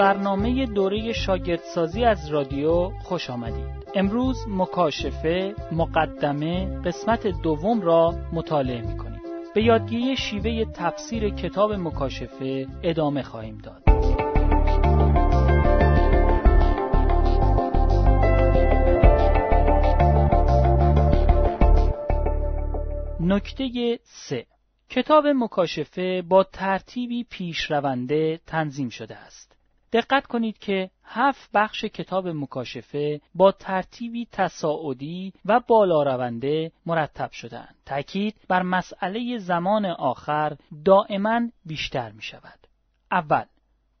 برنامه دوره شاگردسازی از رادیو خوش آمدید. امروز مکاشفه مقدمه قسمت دوم را مطالعه می کنیم. به یادگیری شیوه تفسیر کتاب مکاشفه ادامه خواهیم داد. نکته سه کتاب مکاشفه با ترتیبی پیشرونده تنظیم شده است. دقت کنید که هفت بخش کتاب مکاشفه با ترتیبی تصاعدی و بالا رونده مرتب شدهاند. تأکید بر مسئله زمان آخر دائما بیشتر می شود. اول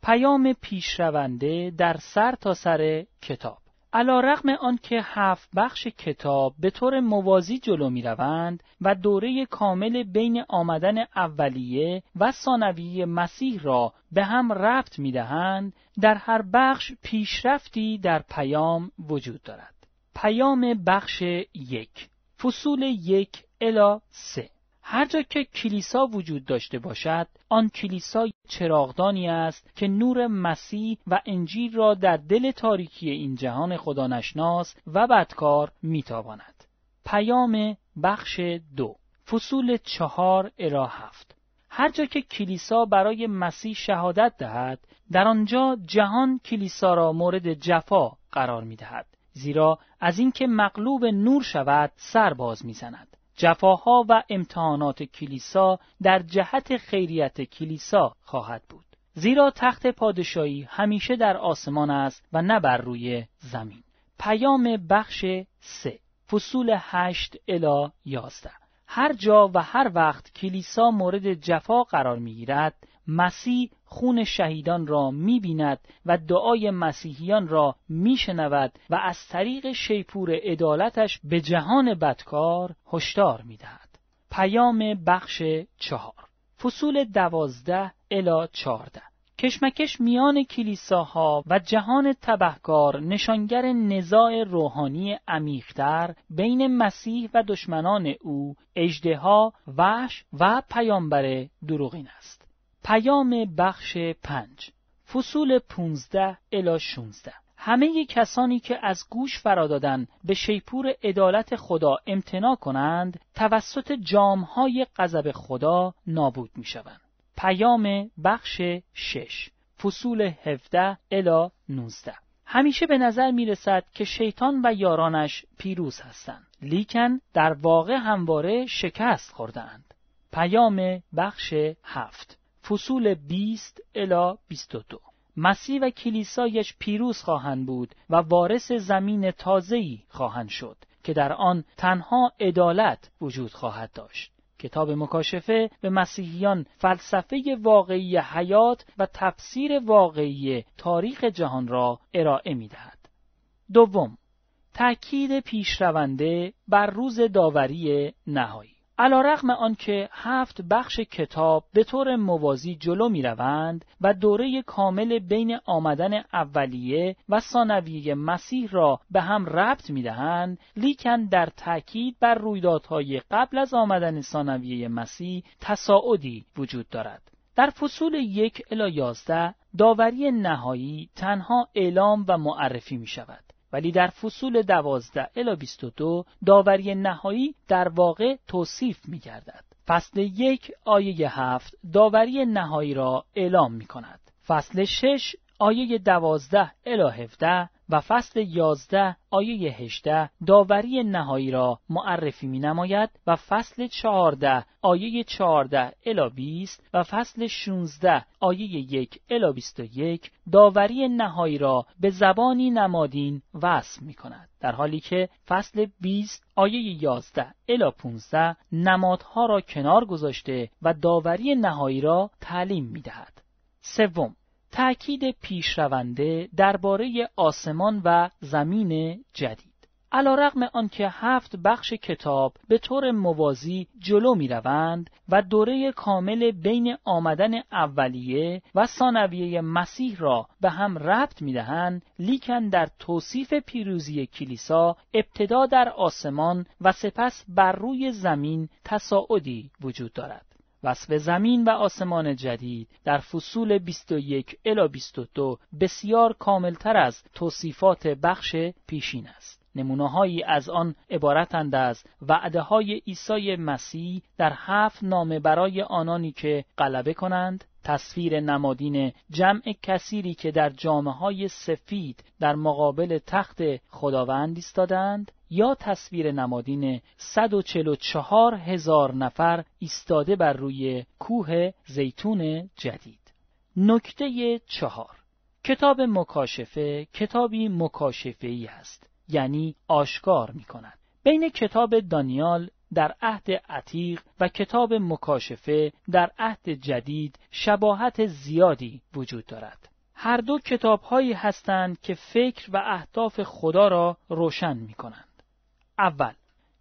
پیام پیشرونده در سر تا سر کتاب علا رقم آنکه هفت بخش کتاب به طور موازی جلو می روند و دوره کامل بین آمدن اولیه و ثانویه مسیح را به هم ربط می دهند در هر بخش پیشرفتی در پیام وجود دارد. پیام بخش یک فصول یک الا سه هر جا که کلیسا وجود داشته باشد آن کلیسا چراغدانی است که نور مسیح و انجیل را در دل تاریکی این جهان خدا نشناس و بدکار میتاباند پیام بخش دو فصول چهار الی هفت هر جا که کلیسا برای مسیح شهادت دهد در آنجا جهان کلیسا را مورد جفا قرار می دهد. زیرا از اینکه مغلوب نور شود سر باز می‌زند جفاها و امتحانات کلیسا در جهت خیریت کلیسا خواهد بود. زیرا تخت پادشاهی همیشه در آسمان است و نه بر روی زمین. پیام بخش سه فصول هشت الا یازده. هر جا و هر وقت کلیسا مورد جفا قرار می‌گیرد مسیح خون شهیدان را می‌بیند و دعای مسیحیان را میشنود و از طریق شیپور عدالتش به جهان بدکار هشدار می‌دهد. پیام بخش چهار. فصول دوازده الا چارده کشمکش میان کلیساها و جهان تبهکار نشانگر نزاع روحانی عمیقتر بین مسیح و دشمنان او اجدها وحش و پیامبر دروغین است. پیام بخش پنج. فصول 15 الی 16 همه کسانی که از گوش فرادادن به شیپور عدالت خدا امتنا کنند توسط جامهای غضب خدا نابود می شوند. پیام بخش 6 فصول 17 الی 19 همیشه به نظر می رسد که شیطان و یارانش پیروز هستند. لیکن در واقع همواره شکست خوردند پیام بخش هفت. فصول 20 الی 22 مسیح و کلیسایش پیروز خواهند بود و وارث زمین تازه‌ای خواهند شد که در آن تنها عدالت وجود خواهد داشت. کتاب مکاشفه به مسیحیان فلسفه واقعی حیات و تفسیر واقعی تاریخ جهان را ارائه می دهد. دوم تأکید پیشرونده بر روز داوری نهایی. علا رقم آنکه هفت بخش کتاب به طور موازی جلو می روند و دوره کامل بین آمدن اولیه و ثانویه مسیح را به هم ربط می دهند لیکن در تاکید بر رویدادهای قبل از آمدن ثانویه مسیح تصاعدی وجود دارد. در فصول یک الی یازده داوری نهایی تنها اعلام و معرفی می شود ولی در فصول دوازده الا 22 داوری نهایی در واقع توصیف می گردد. فصل یک آیه هفت داوری نهایی را اعلام می کند. فصل شش آیه دوازده الا 17 و فصل 11 آیه 18 داوری نهایی را معرفی می نماید و فصل 14 آیه 14 الا 20 و فصل 16 آیه 1 الا 21 داوری نهایی را به زبانی نمادین وصف می کند در حالی که فصل 20 آیه 11 الا 15 نمادها را کنار گذاشته و داوری نهایی را تعلیم می دهد سوم تأکید پیشرونده درباره آسمان و زمین جدید علا رقم آنکه هفت بخش کتاب به طور موازی جلو می روند و دوره کامل بین آمدن اولیه و ثانویه مسیح را به هم ربط می دهند لیکن در توصیف پیروزی کلیسا ابتدا در آسمان و سپس بر روی زمین تصاعدی وجود دارد. وصف زمین و آسمان جدید در فصول 21 الی 22 بسیار کاملتر از توصیفات بخش پیشین است. نمونههایی از آن عبارتند از وعده های عیسی مسیح در هفت نامه برای آنانی که غلبه کنند تصویر نمادین جمع کثیری که در جامعه های سفید در مقابل تخت خداوند ایستادند یا تصویر نمادین 144 هزار نفر ایستاده بر روی کوه زیتون جدید نکته چهار کتاب مکاشفه کتابی مکاشفه است یعنی آشکار می کند بین کتاب دانیال در عهد عتیق و کتاب مکاشفه در عهد جدید شباهت زیادی وجود دارد. هر دو کتاب هایی هستند که فکر و اهداف خدا را روشن می کنند. اول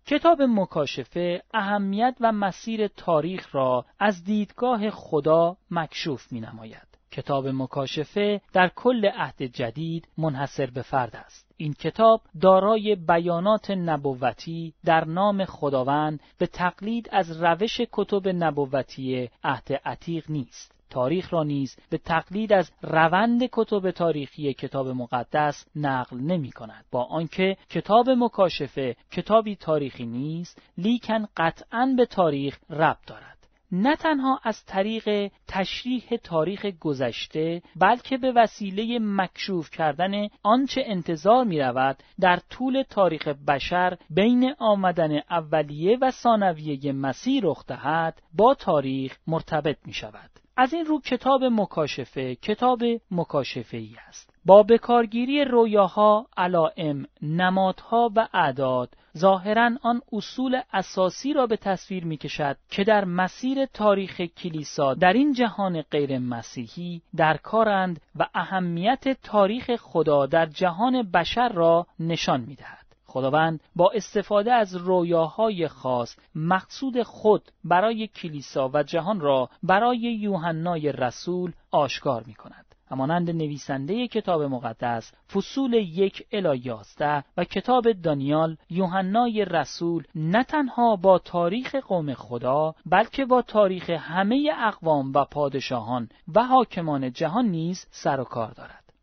کتاب مکاشفه اهمیت و مسیر تاریخ را از دیدگاه خدا مکشوف می نماید. کتاب مکاشفه در کل عهد جدید منحصر به فرد است. این کتاب دارای بیانات نبوتی در نام خداوند به تقلید از روش کتب نبوتی عهد عتیق نیست. تاریخ را نیز به تقلید از روند کتب تاریخی کتاب مقدس نقل نمی کند. با آنکه کتاب مکاشفه کتابی تاریخی نیست لیکن قطعا به تاریخ ربط دارد. نه تنها از طریق تشریح تاریخ گذشته بلکه به وسیله مکشوف کردن آنچه انتظار می رود در طول تاریخ بشر بین آمدن اولیه و ثانویه مسیح رخ دهد با تاریخ مرتبط می شود. از این رو کتاب مکاشفه کتاب مکاشفه ای است با بکارگیری رویاها، علائم، نمادها و اعداد ظاهرا آن اصول اساسی را به تصویر می کشد که در مسیر تاریخ کلیسا در این جهان غیر مسیحی در کارند و اهمیت تاریخ خدا در جهان بشر را نشان می دهد. خداوند با استفاده از رویاهای خاص مقصود خود برای کلیسا و جهان را برای یوحنای رسول آشکار می کند. همانند نویسنده کتاب مقدس فصول یک الی یازده و کتاب دانیال یوحنای رسول نه تنها با تاریخ قوم خدا بلکه با تاریخ همه اقوام و پادشاهان و حاکمان جهان نیز سر و کار دارد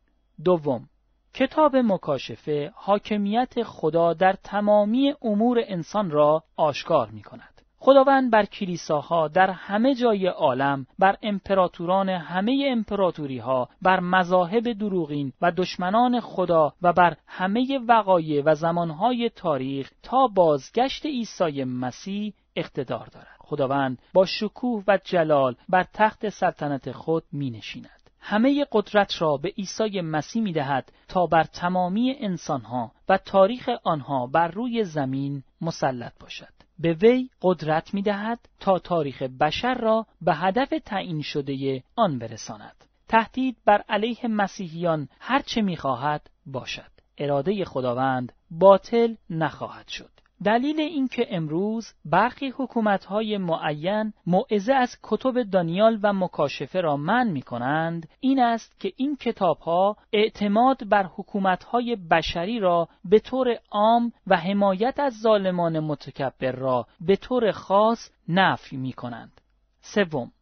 دوم کتاب مکاشفه حاکمیت خدا در تمامی امور انسان را آشکار می کند. خداوند بر کلیساها در همه جای عالم بر امپراتوران همه امپراتوری ها بر مذاهب دروغین و دشمنان خدا و بر همه وقایع و زمانهای تاریخ تا بازگشت عیسی مسیح اقتدار دارد خداوند با شکوه و جلال بر تخت سلطنت خود می نشیند همه قدرت را به عیسی مسیح می دهد تا بر تمامی انسانها و تاریخ آنها بر روی زمین مسلط باشد. به وی قدرت می دهد تا تاریخ بشر را به هدف تعیین شده آن برساند. تهدید بر علیه مسیحیان هرچه می خواهد باشد. اراده خداوند باطل نخواهد شد. دلیل اینکه امروز برخی حکومت‌های معین موعظه از کتب دانیال و مکاشفه را من می کنند این است که این کتابها اعتماد بر حکومت‌های بشری را به طور عام و حمایت از ظالمان متکبر را به طور خاص نفی می کنند. سوم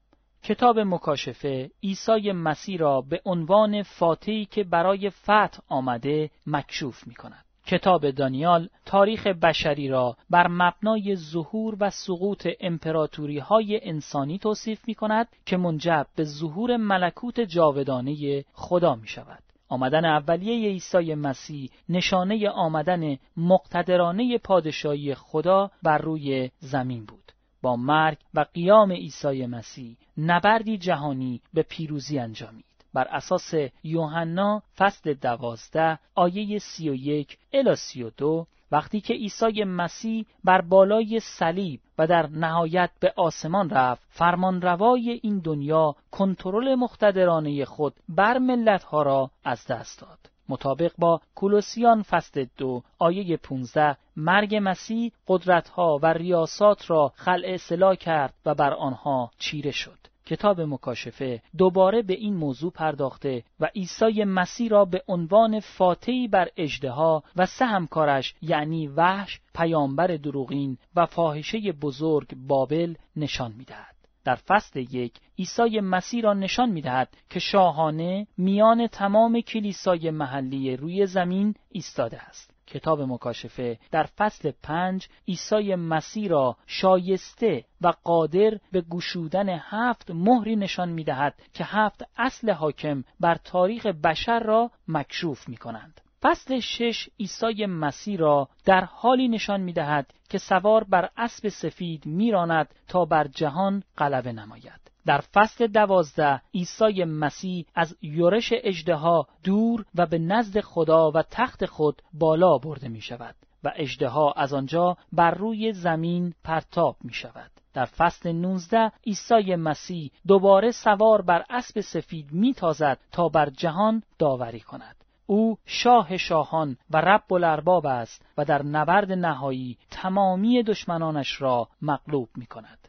کتاب مکاشفه عیسی مسیح را به عنوان فاتحی که برای فتح آمده مکشوف می کند. کتاب دانیال تاریخ بشری را بر مبنای ظهور و سقوط امپراتوری های انسانی توصیف می کند که منجب به ظهور ملکوت جاودانه خدا می شود. آمدن اولیه عیسی مسیح نشانه آمدن مقتدرانه پادشاهی خدا بر روی زمین بود. با مرگ و قیام عیسی مسیح نبردی جهانی به پیروزی انجامید. بر اساس یوحنا فصل دوازده آیه سی و یک الی سی و دو وقتی که عیسی مسیح بر بالای صلیب و در نهایت به آسمان رفت فرمانروای این دنیا کنترل مقتدرانه خود بر ملتها را از دست داد. مطابق با کولوسیان فصل دو آیه 15 مرگ مسیح قدرتها و ریاسات را خلع اصلاح کرد و بر آنها چیره شد. کتاب مکاشفه دوباره به این موضوع پرداخته و عیسی مسیح را به عنوان فاتحی بر اجدها و سه همکارش یعنی وحش، پیامبر دروغین و فاحشه بزرگ بابل نشان می‌دهد. در فصل یک عیسی مسیح را نشان می دهد که شاهانه میان تمام کلیسای محلی روی زمین ایستاده است. کتاب مکاشفه در فصل پنج عیسی مسیح را شایسته و قادر به گشودن هفت مهری نشان می دهد که هفت اصل حاکم بر تاریخ بشر را مکشوف می کنند. فصل شش عیسی مسیح را در حالی نشان می دهد که سوار بر اسب سفید میراند تا بر جهان غلبه نماید. در فصل دوازده عیسی مسیح از یورش اجدها دور و به نزد خدا و تخت خود بالا برده می شود و اجدها از آنجا بر روی زمین پرتاب می شود. در فصل 19 عیسی مسیح دوباره سوار بر اسب سفید می تازد تا بر جهان داوری کند. او شاه شاهان و رب الارباب است و در نبرد نهایی تمامی دشمنانش را مغلوب می کند.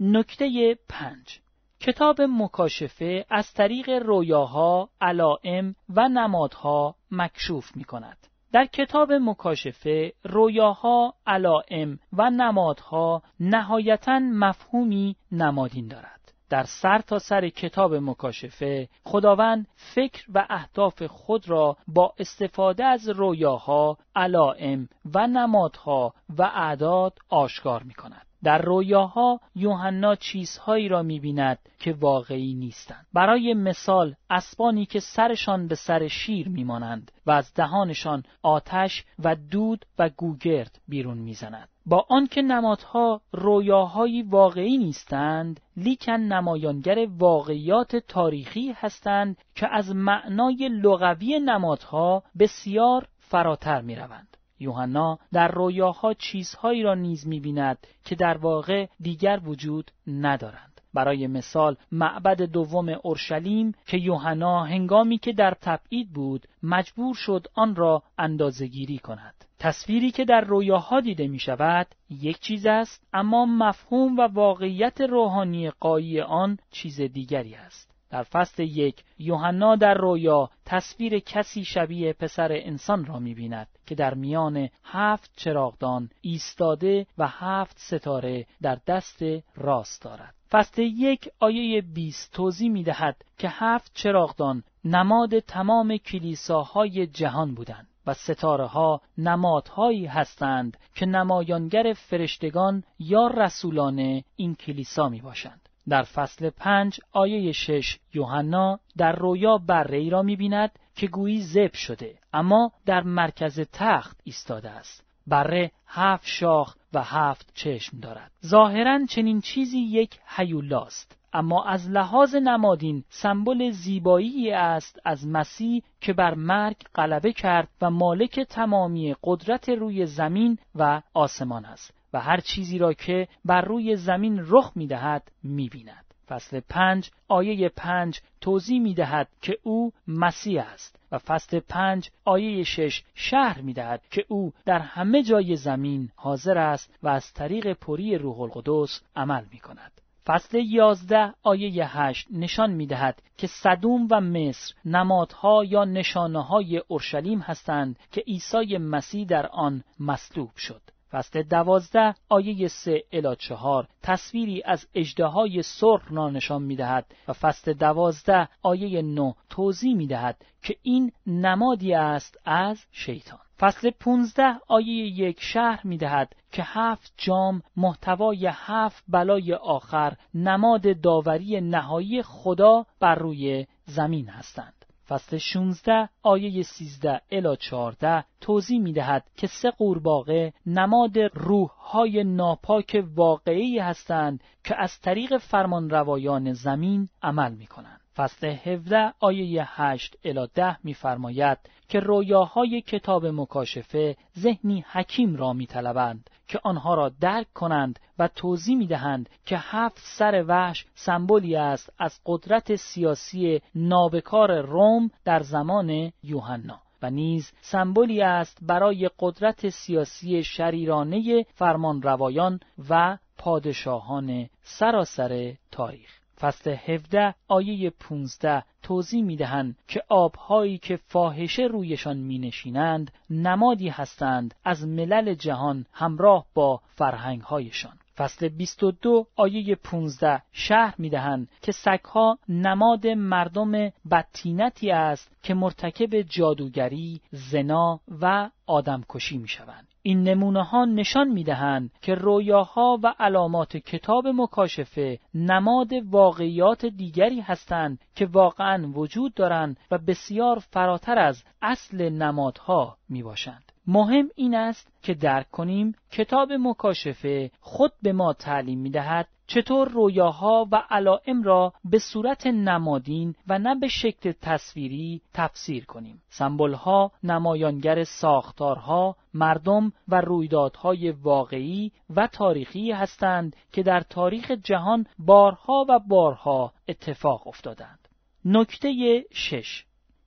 نکته پنج کتاب مکاشفه از طریق رویاها، علائم و نمادها مکشوف می کند. در کتاب مکاشفه رویاها، علائم و نمادها نهایتا مفهومی نمادین دارد. در سر تا سر کتاب مکاشفه خداوند فکر و اهداف خود را با استفاده از رویاها، علائم و نمادها و اعداد آشکار می کند. در رویاها یوحنا چیزهایی را می‌بیند که واقعی نیستند. برای مثال اسبانی که سرشان به سر شیر میمانند و از دهانشان آتش و دود و گوگرد بیرون می‌زند. با آنکه نمادها رویاهایی واقعی نیستند لیکن نمایانگر واقعیات تاریخی هستند که از معنای لغوی نمادها بسیار فراتر می‌روند. یوحنا در رویاها چیزهایی را نیز می‌بیند که در واقع دیگر وجود ندارند. برای مثال معبد دوم اورشلیم که یوحنا هنگامی که در تبعید بود مجبور شد آن را اندازهگیری کند. تصویری که در رویاها دیده می شود یک چیز است اما مفهوم و واقعیت روحانی قایی آن چیز دیگری است. در فصل یک یوحنا در رویا تصویر کسی شبیه پسر انسان را می بیند که در میان هفت چراغدان ایستاده و هفت ستاره در دست راست دارد. فصل یک آیه 20 توضیح می دهد که هفت چراغدان نماد تمام کلیساهای جهان بودند و ستاره ها نمادهایی هستند که نمایانگر فرشتگان یا رسولان این کلیسا می باشند. در فصل پنج آیه شش یوحنا در رویا بره ای را می‌بیند که گویی زب شده اما در مرکز تخت ایستاده است. بره هفت شاخ و هفت چشم دارد. ظاهرا چنین چیزی یک هیولاست اما از لحاظ نمادین سمبل زیبایی است از مسیح که بر مرگ غلبه کرد و مالک تمامی قدرت روی زمین و آسمان است. و هر چیزی را که بر روی زمین رخ می دهد می بیند. فصل پنج آیه پنج توضیح می دهد که او مسیح است و فصل پنج آیه شش شهر می دهد که او در همه جای زمین حاضر است و از طریق پری روح القدس عمل می کند. فصل یازده آیه هشت نشان می دهد که صدوم و مصر نمادها یا نشانه های اورشلیم هستند که عیسی مسیح در آن مصلوب شد. فصل دوازده آیه سه الی چهار تصویری از اجده سرخ نشان می دهد و فصل دوازده آیه نه توضیح می دهد که این نمادی است از شیطان. فصل 15 آیه یک شهر می دهد که هفت جام محتوای هفت بلای آخر نماد داوری نهایی خدا بر روی زمین هستند. فصل 16 آیه 13 الی 14 توضیح می دهد که سه قورباغه نماد روح های ناپاک واقعی هستند که از طریق فرمان روایان زمین عمل می کنند. فصل 17 آیه 8 الی 10 می‌فرماید که رویاهای کتاب مکاشفه ذهنی حکیم را می‌طلبند که آنها را درک کنند و توضیح می‌دهند که هفت سر وحش سمبولی است از قدرت سیاسی نابکار روم در زمان یوحنا و نیز سمبولی است برای قدرت سیاسی شریرانه فرمان روایان و پادشاهان سراسر تاریخ. فصل 17 آیه 15 توضیح می دهند که آبهایی که فاحشه رویشان می نشینند نمادی هستند از ملل جهان همراه با فرهنگهایشان. فصل 22 آیه 15 شهر می‌دهند که سگها نماد مردم بدتینتی است که مرتکب جادوگری، زنا و آدمکشی می‌شوند. این نمونه ها نشان می دهند که رویاها و علامات کتاب مکاشفه نماد واقعیات دیگری هستند که واقعا وجود دارند و بسیار فراتر از اصل نمادها می باشند. مهم این است که درک کنیم کتاب مکاشفه خود به ما تعلیم می دهد چطور رویاها و علائم را به صورت نمادین و نه به شکل تصویری تفسیر کنیم. سمبولها نمایانگر ساختارها، مردم و رویدادهای واقعی و تاریخی هستند که در تاریخ جهان بارها و بارها اتفاق افتادند. نکته شش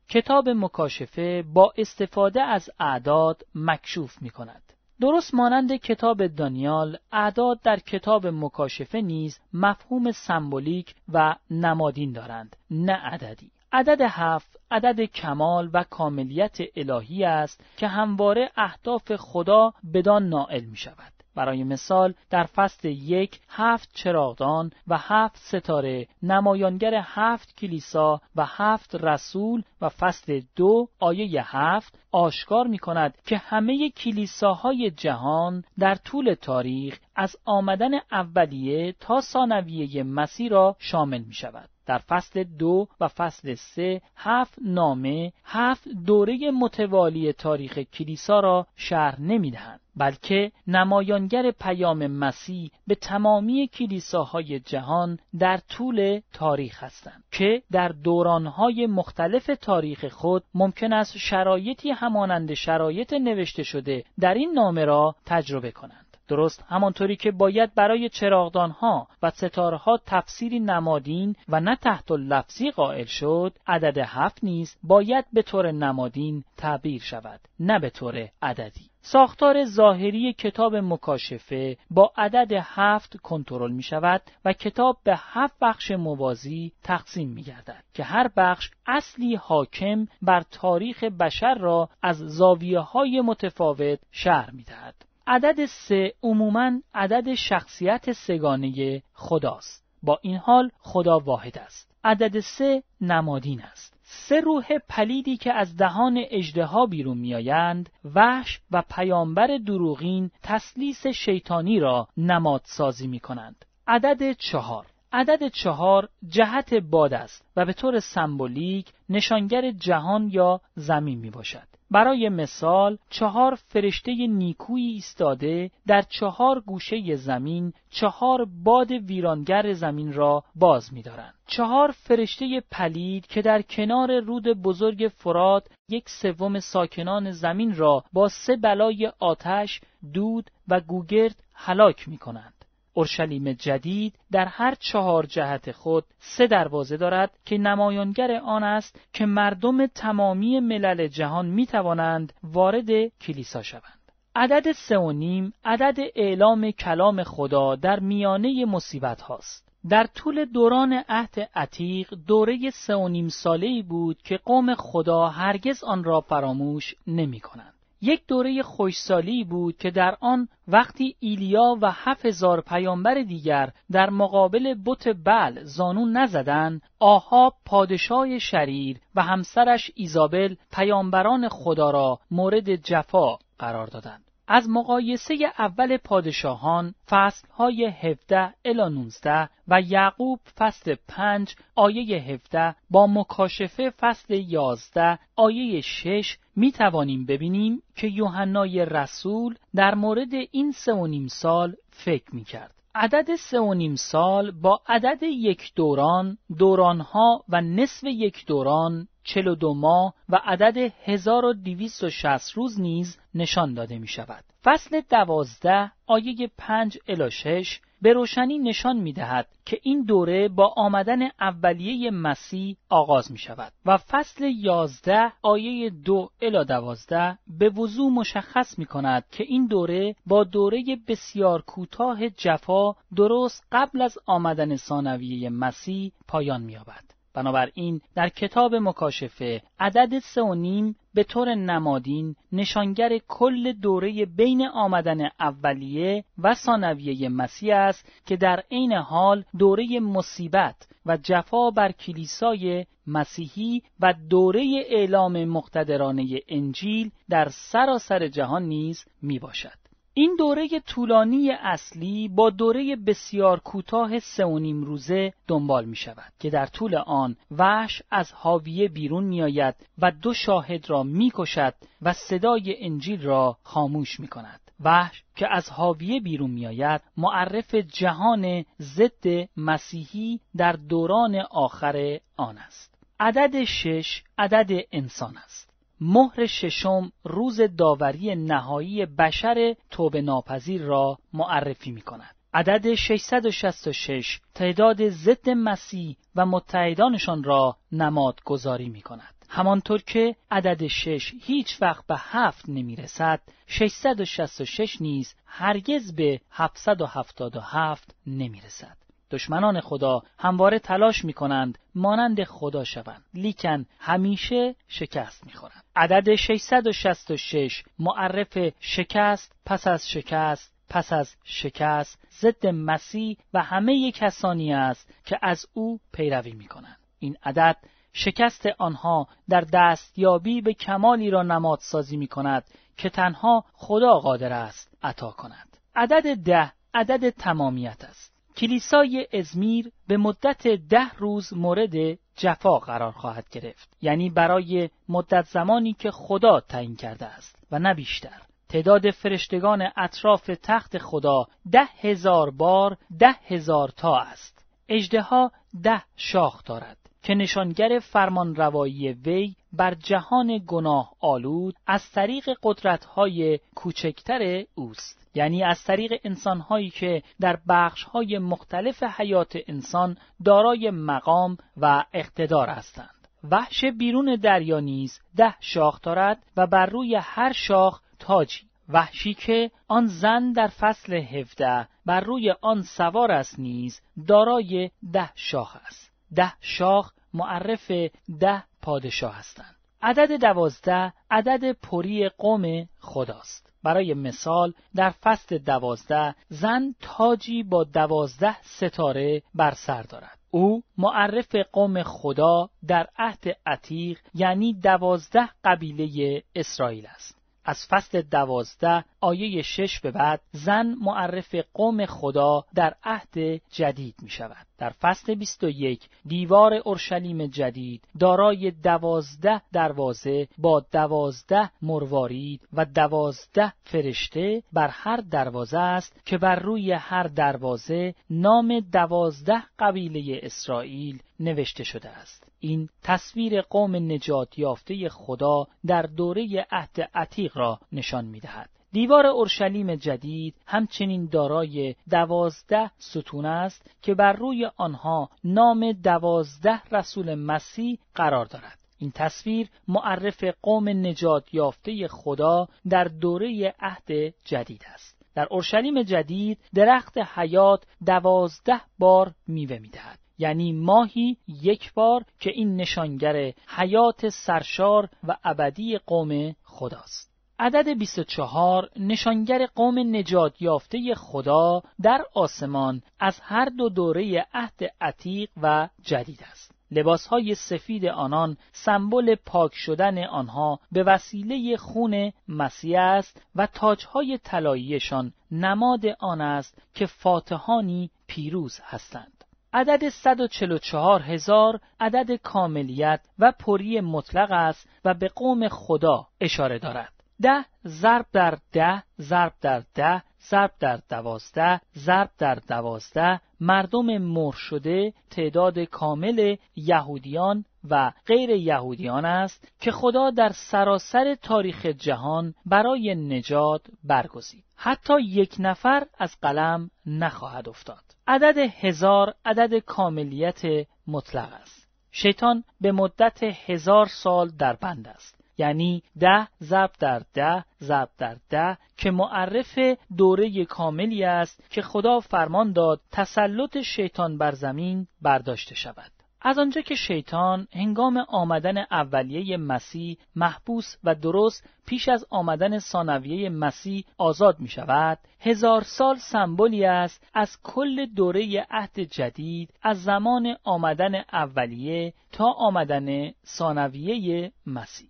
کتاب مکاشفه با استفاده از اعداد مکشوف می کند. درست مانند کتاب دانیال اعداد در کتاب مکاشفه نیز مفهوم سمبولیک و نمادین دارند نه عددی. عدد هفت عدد کمال و کاملیت الهی است که همواره اهداف خدا بدان نائل می شود برای مثال در فصل یک هفت چراغدان و هفت ستاره نمایانگر هفت کلیسا و هفت رسول و فصل دو آیه هفت آشکار می کند که همه کلیساهای جهان در طول تاریخ از آمدن اولیه تا ثانویه مسیح را شامل می شود. در فصل دو و فصل سه هفت نامه هفت دوره متوالی تاریخ کلیسا را شرح نمی‌دهند بلکه نمایانگر پیام مسیح به تمامی کلیساهای جهان در طول تاریخ هستند که در دورانهای مختلف تاریخ خود ممکن است شرایطی همانند شرایط نوشته شده در این نامه را تجربه کنند. درست همانطوری که باید برای چراغدانها و ستاره ها تفسیری نمادین و نه تحت لفظی قائل شد عدد هفت نیز باید به طور نمادین تعبیر شود نه به طور عددی. ساختار ظاهری کتاب مکاشفه با عدد هفت کنترل می شود و کتاب به هفت بخش موازی تقسیم می گردد که هر بخش اصلی حاکم بر تاریخ بشر را از زاویه های متفاوت شهر می دهد. عدد سه عموماً عدد شخصیت سگانه خداست. با این حال خدا واحد است. عدد سه نمادین است. سه روح پلیدی که از دهان اجدها بیرون میآیند وحش و پیامبر دروغین تسلیس شیطانی را نماد سازی می کنند. عدد چهار عدد چهار جهت باد است و به طور سمبولیک نشانگر جهان یا زمین می باشد. برای مثال چهار فرشته نیکویی ایستاده در چهار گوشه زمین چهار باد ویرانگر زمین را باز می‌دارند. چهار فرشته پلید که در کنار رود بزرگ فرات یک سوم ساکنان زمین را با سه بلای آتش، دود و گوگرد هلاک می کنند. اورشلیم جدید در هر چهار جهت خود سه دروازه دارد که نمایانگر آن است که مردم تمامی ملل جهان می توانند وارد کلیسا شوند. عدد سه و نیم عدد اعلام کلام خدا در میانه مصیبت هاست. در طول دوران عهد عتیق دوره سه و نیم ساله بود که قوم خدا هرگز آن را فراموش نمی کنند. یک دوره خوشسالی بود که در آن وقتی ایلیا و هفت هزار پیامبر دیگر در مقابل بت بل زانو نزدن آها پادشاه شریر و همسرش ایزابل پیامبران خدا را مورد جفا قرار دادند. از مقایسه اول پادشاهان فصل های 17 الی 19 و یعقوب فصل 5 آیه 17 با مکاشفه فصل 11 آیه 6 می توانیم ببینیم که یوحنای رسول در مورد این سه و نیم سال فکر می کرد. عدد سه و نیم سال با عدد یک دوران، دورانها و نصف یک دوران 42 ماه و عدد 1260 روز نیز نشان داده می شود. فصل دوازده آیه 5 الی 6 به روشنی نشان می دهد که این دوره با آمدن اولیه مسیح آغاز می شود و فصل یازده آیه دو الی دوازده به وضوح مشخص می کند که این دوره با دوره بسیار کوتاه جفا درست قبل از آمدن ثانویه مسیح پایان می یابد. بنابراین در کتاب مکاشفه عدد سه و نیم به طور نمادین نشانگر کل دوره بین آمدن اولیه و ثانویه مسیح است که در عین حال دوره مصیبت و جفا بر کلیسای مسیحی و دوره اعلام مقتدرانه انجیل در سراسر جهان نیز می باشد. این دوره طولانی اصلی با دوره بسیار کوتاه سه و نیم روزه دنبال می شود که در طول آن وحش از حاویه بیرون می آید و دو شاهد را می کشد و صدای انجیل را خاموش می کند. وحش که از حاویه بیرون می آید معرف جهان ضد مسیحی در دوران آخر آن است. عدد شش عدد انسان است. مهر ششم روز داوری نهایی بشر توبه ناپذیر را معرفی می کند. عدد 666 تعداد ضد مسیح و متحدانشان را نماد گذاری می کند. همانطور که عدد 6 هیچ وقت به هفت نمی رسد 666 نیز هرگز به 777 نمی رسد. دشمنان خدا همواره تلاش می کنند مانند خدا شوند لیکن همیشه شکست می خورند. عدد 666 معرف شکست پس از شکست پس از شکست ضد مسیح و همه کسانی است که از او پیروی می کنند. این عدد شکست آنها در دستیابی به کمالی را نماد سازی می کند که تنها خدا قادر است عطا کند. عدد ده عدد تمامیت است. کلیسای ازمیر به مدت ده روز مورد جفا قرار خواهد گرفت. یعنی برای مدت زمانی که خدا تعیین کرده است و نه بیشتر. تعداد فرشتگان اطراف تخت خدا ده هزار بار ده هزار تا است. اجدها ده شاخ دارد که نشانگر فرمان روایی وی بر جهان گناه آلود از طریق قدرت‌های کوچکتر اوست. یعنی از طریق انسانهایی که در بخشهای مختلف حیات انسان دارای مقام و اقتدار هستند. وحش بیرون دریا نیز ده شاخ دارد و بر روی هر شاخ تاجی. وحشی که آن زن در فصل هفده بر روی آن سوار است نیز دارای ده شاخ است. ده شاخ معرف ده پادشاه هستند. عدد دوازده عدد پری قوم خداست. برای مثال در فصل دوازده زن تاجی با دوازده ستاره بر سر دارد. او معرف قوم خدا در عهد عتیق یعنی دوازده قبیله اسرائیل است. از فصل دوازده آیه شش به بعد زن معرف قوم خدا در عهد جدید می شود. در فصل 21 دیوار اورشلیم جدید دارای دوازده دروازه با دوازده مروارید و دوازده فرشته بر هر دروازه است که بر روی هر دروازه نام دوازده قبیله اسرائیل نوشته شده است. این تصویر قوم نجات یافته خدا در دوره عهد عتیق را نشان می دهد. دیوار اورشلیم جدید همچنین دارای دوازده ستون است که بر روی آنها نام دوازده رسول مسیح قرار دارد. این تصویر معرف قوم نجات یافته خدا در دوره عهد جدید است. در اورشلیم جدید درخت حیات دوازده بار میوه می‌دهد. یعنی ماهی یک بار که این نشانگر حیات سرشار و ابدی قوم خداست. عدد 24 نشانگر قوم نجات یافته خدا در آسمان از هر دو دوره عهد عتیق و جدید است. لباسهای سفید آنان سمبل پاک شدن آنها به وسیله خون مسیح است و تاجهای طلاییشان نماد آن است که فاتحانی پیروز هستند. عدد 144 هزار عدد کاملیت و پری مطلق است و به قوم خدا اشاره دارد. ده ضرب در ده ضرب در ده ضرب در دوازده ضرب در دوازده مردم مر شده تعداد کامل یهودیان و غیر یهودیان است که خدا در سراسر تاریخ جهان برای نجات برگزید حتی یک نفر از قلم نخواهد افتاد عدد هزار عدد کاملیت مطلق است. شیطان به مدت هزار سال در بند است. یعنی ده ضرب در ده ضرب در ده که معرف دوره کاملی است که خدا فرمان داد تسلط شیطان بر زمین برداشته شود. از آنجا که شیطان هنگام آمدن اولیه مسیح محبوس و درست پیش از آمدن ثانویه مسیح آزاد می شود، هزار سال سمبولی است از کل دوره عهد جدید از زمان آمدن اولیه تا آمدن ثانویه مسیح.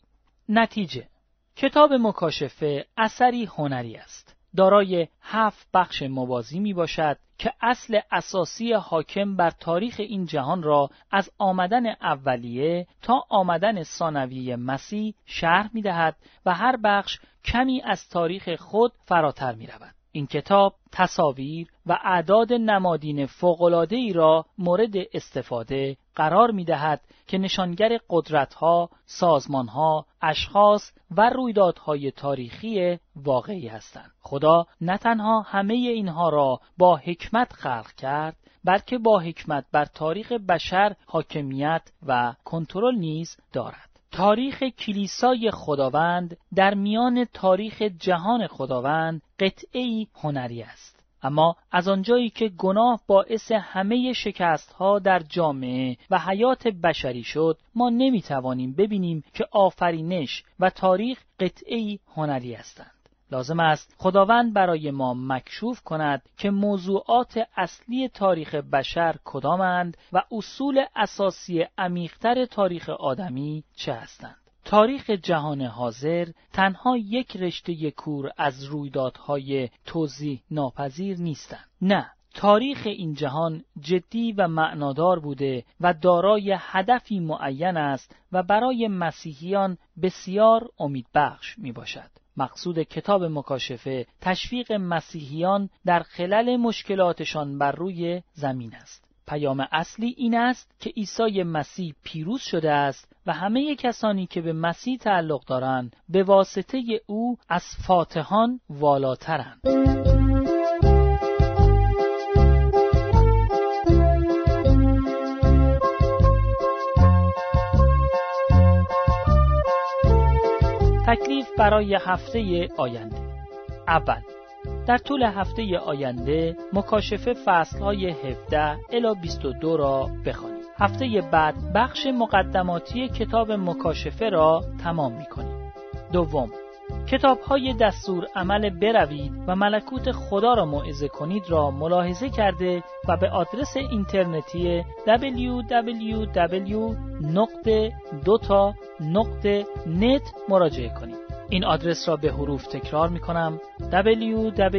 نتیجه کتاب مکاشفه اثری هنری است. دارای هفت بخش موازی می باشد که اصل اساسی حاکم بر تاریخ این جهان را از آمدن اولیه تا آمدن ثانویه مسیح شرح می دهد و هر بخش کمی از تاریخ خود فراتر می رود. این کتاب تصاویر و اعداد نمادین فوقلاده ای را مورد استفاده قرار می دهد که نشانگر قدرتها، سازمانها، اشخاص و رویدادهای تاریخی واقعی هستند. خدا نه تنها همه اینها را با حکمت خلق کرد بلکه با حکمت بر تاریخ بشر حاکمیت و کنترل نیز دارد. تاریخ کلیسای خداوند در میان تاریخ جهان خداوند قطعی هنری است. اما از آنجایی که گناه باعث همه شکست ها در جامعه و حیات بشری شد ما نمی توانیم ببینیم که آفرینش و تاریخ قطعی هنری هستند. لازم است خداوند برای ما مکشوف کند که موضوعات اصلی تاریخ بشر کدامند و اصول اساسی عمیقتر تاریخ آدمی چه هستند. تاریخ جهان حاضر تنها یک رشته کور از رویدادهای توضیح ناپذیر نیستند. نه، تاریخ این جهان جدی و معنادار بوده و دارای هدفی معین است و برای مسیحیان بسیار امیدبخش می باشد. مقصود کتاب مکاشفه تشویق مسیحیان در خلل مشکلاتشان بر روی زمین است. پیام اصلی این است که عیسی مسیح پیروز شده است و همه کسانی که به مسیح تعلق دارند به واسطه او از فاتحان والاترند. برای هفته آینده اول در طول هفته آینده مکاشفه فصلهای 17 الی 22 را بخوانید. هفته بعد بخش مقدماتی کتاب مکاشفه را تمام می کنید. دوم کتاب های دستور عمل بروید و ملکوت خدا را موعظه کنید را ملاحظه کرده و به آدرس اینترنتی www.دوتا.net مراجعه کنید. این آدرس را به حروف تکرار می کنم www.dota.net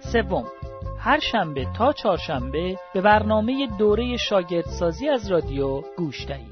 سوم. هر شنبه تا چهارشنبه به برنامه دوره شاگردسازی از رادیو گوش دهید.